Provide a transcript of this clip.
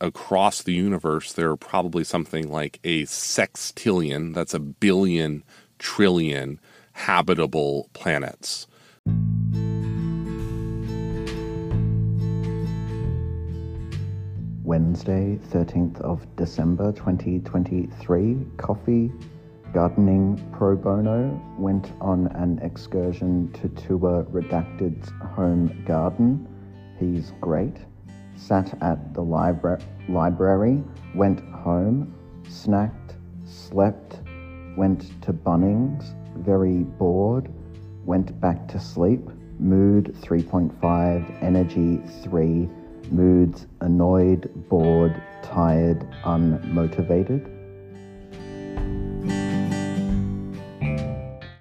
across the universe, there are probably something like a sextillion, that's a billion trillion habitable planets. Wednesday, 13th of December 2023, coffee, gardening pro bono, went on an excursion to tour Redacted's home garden. He's great. Sat at the libra- library, went home, snacked, slept, went to Bunnings, very bored, went back to sleep, mood 3.5, energy 3, moods annoyed, bored, tired, unmotivated.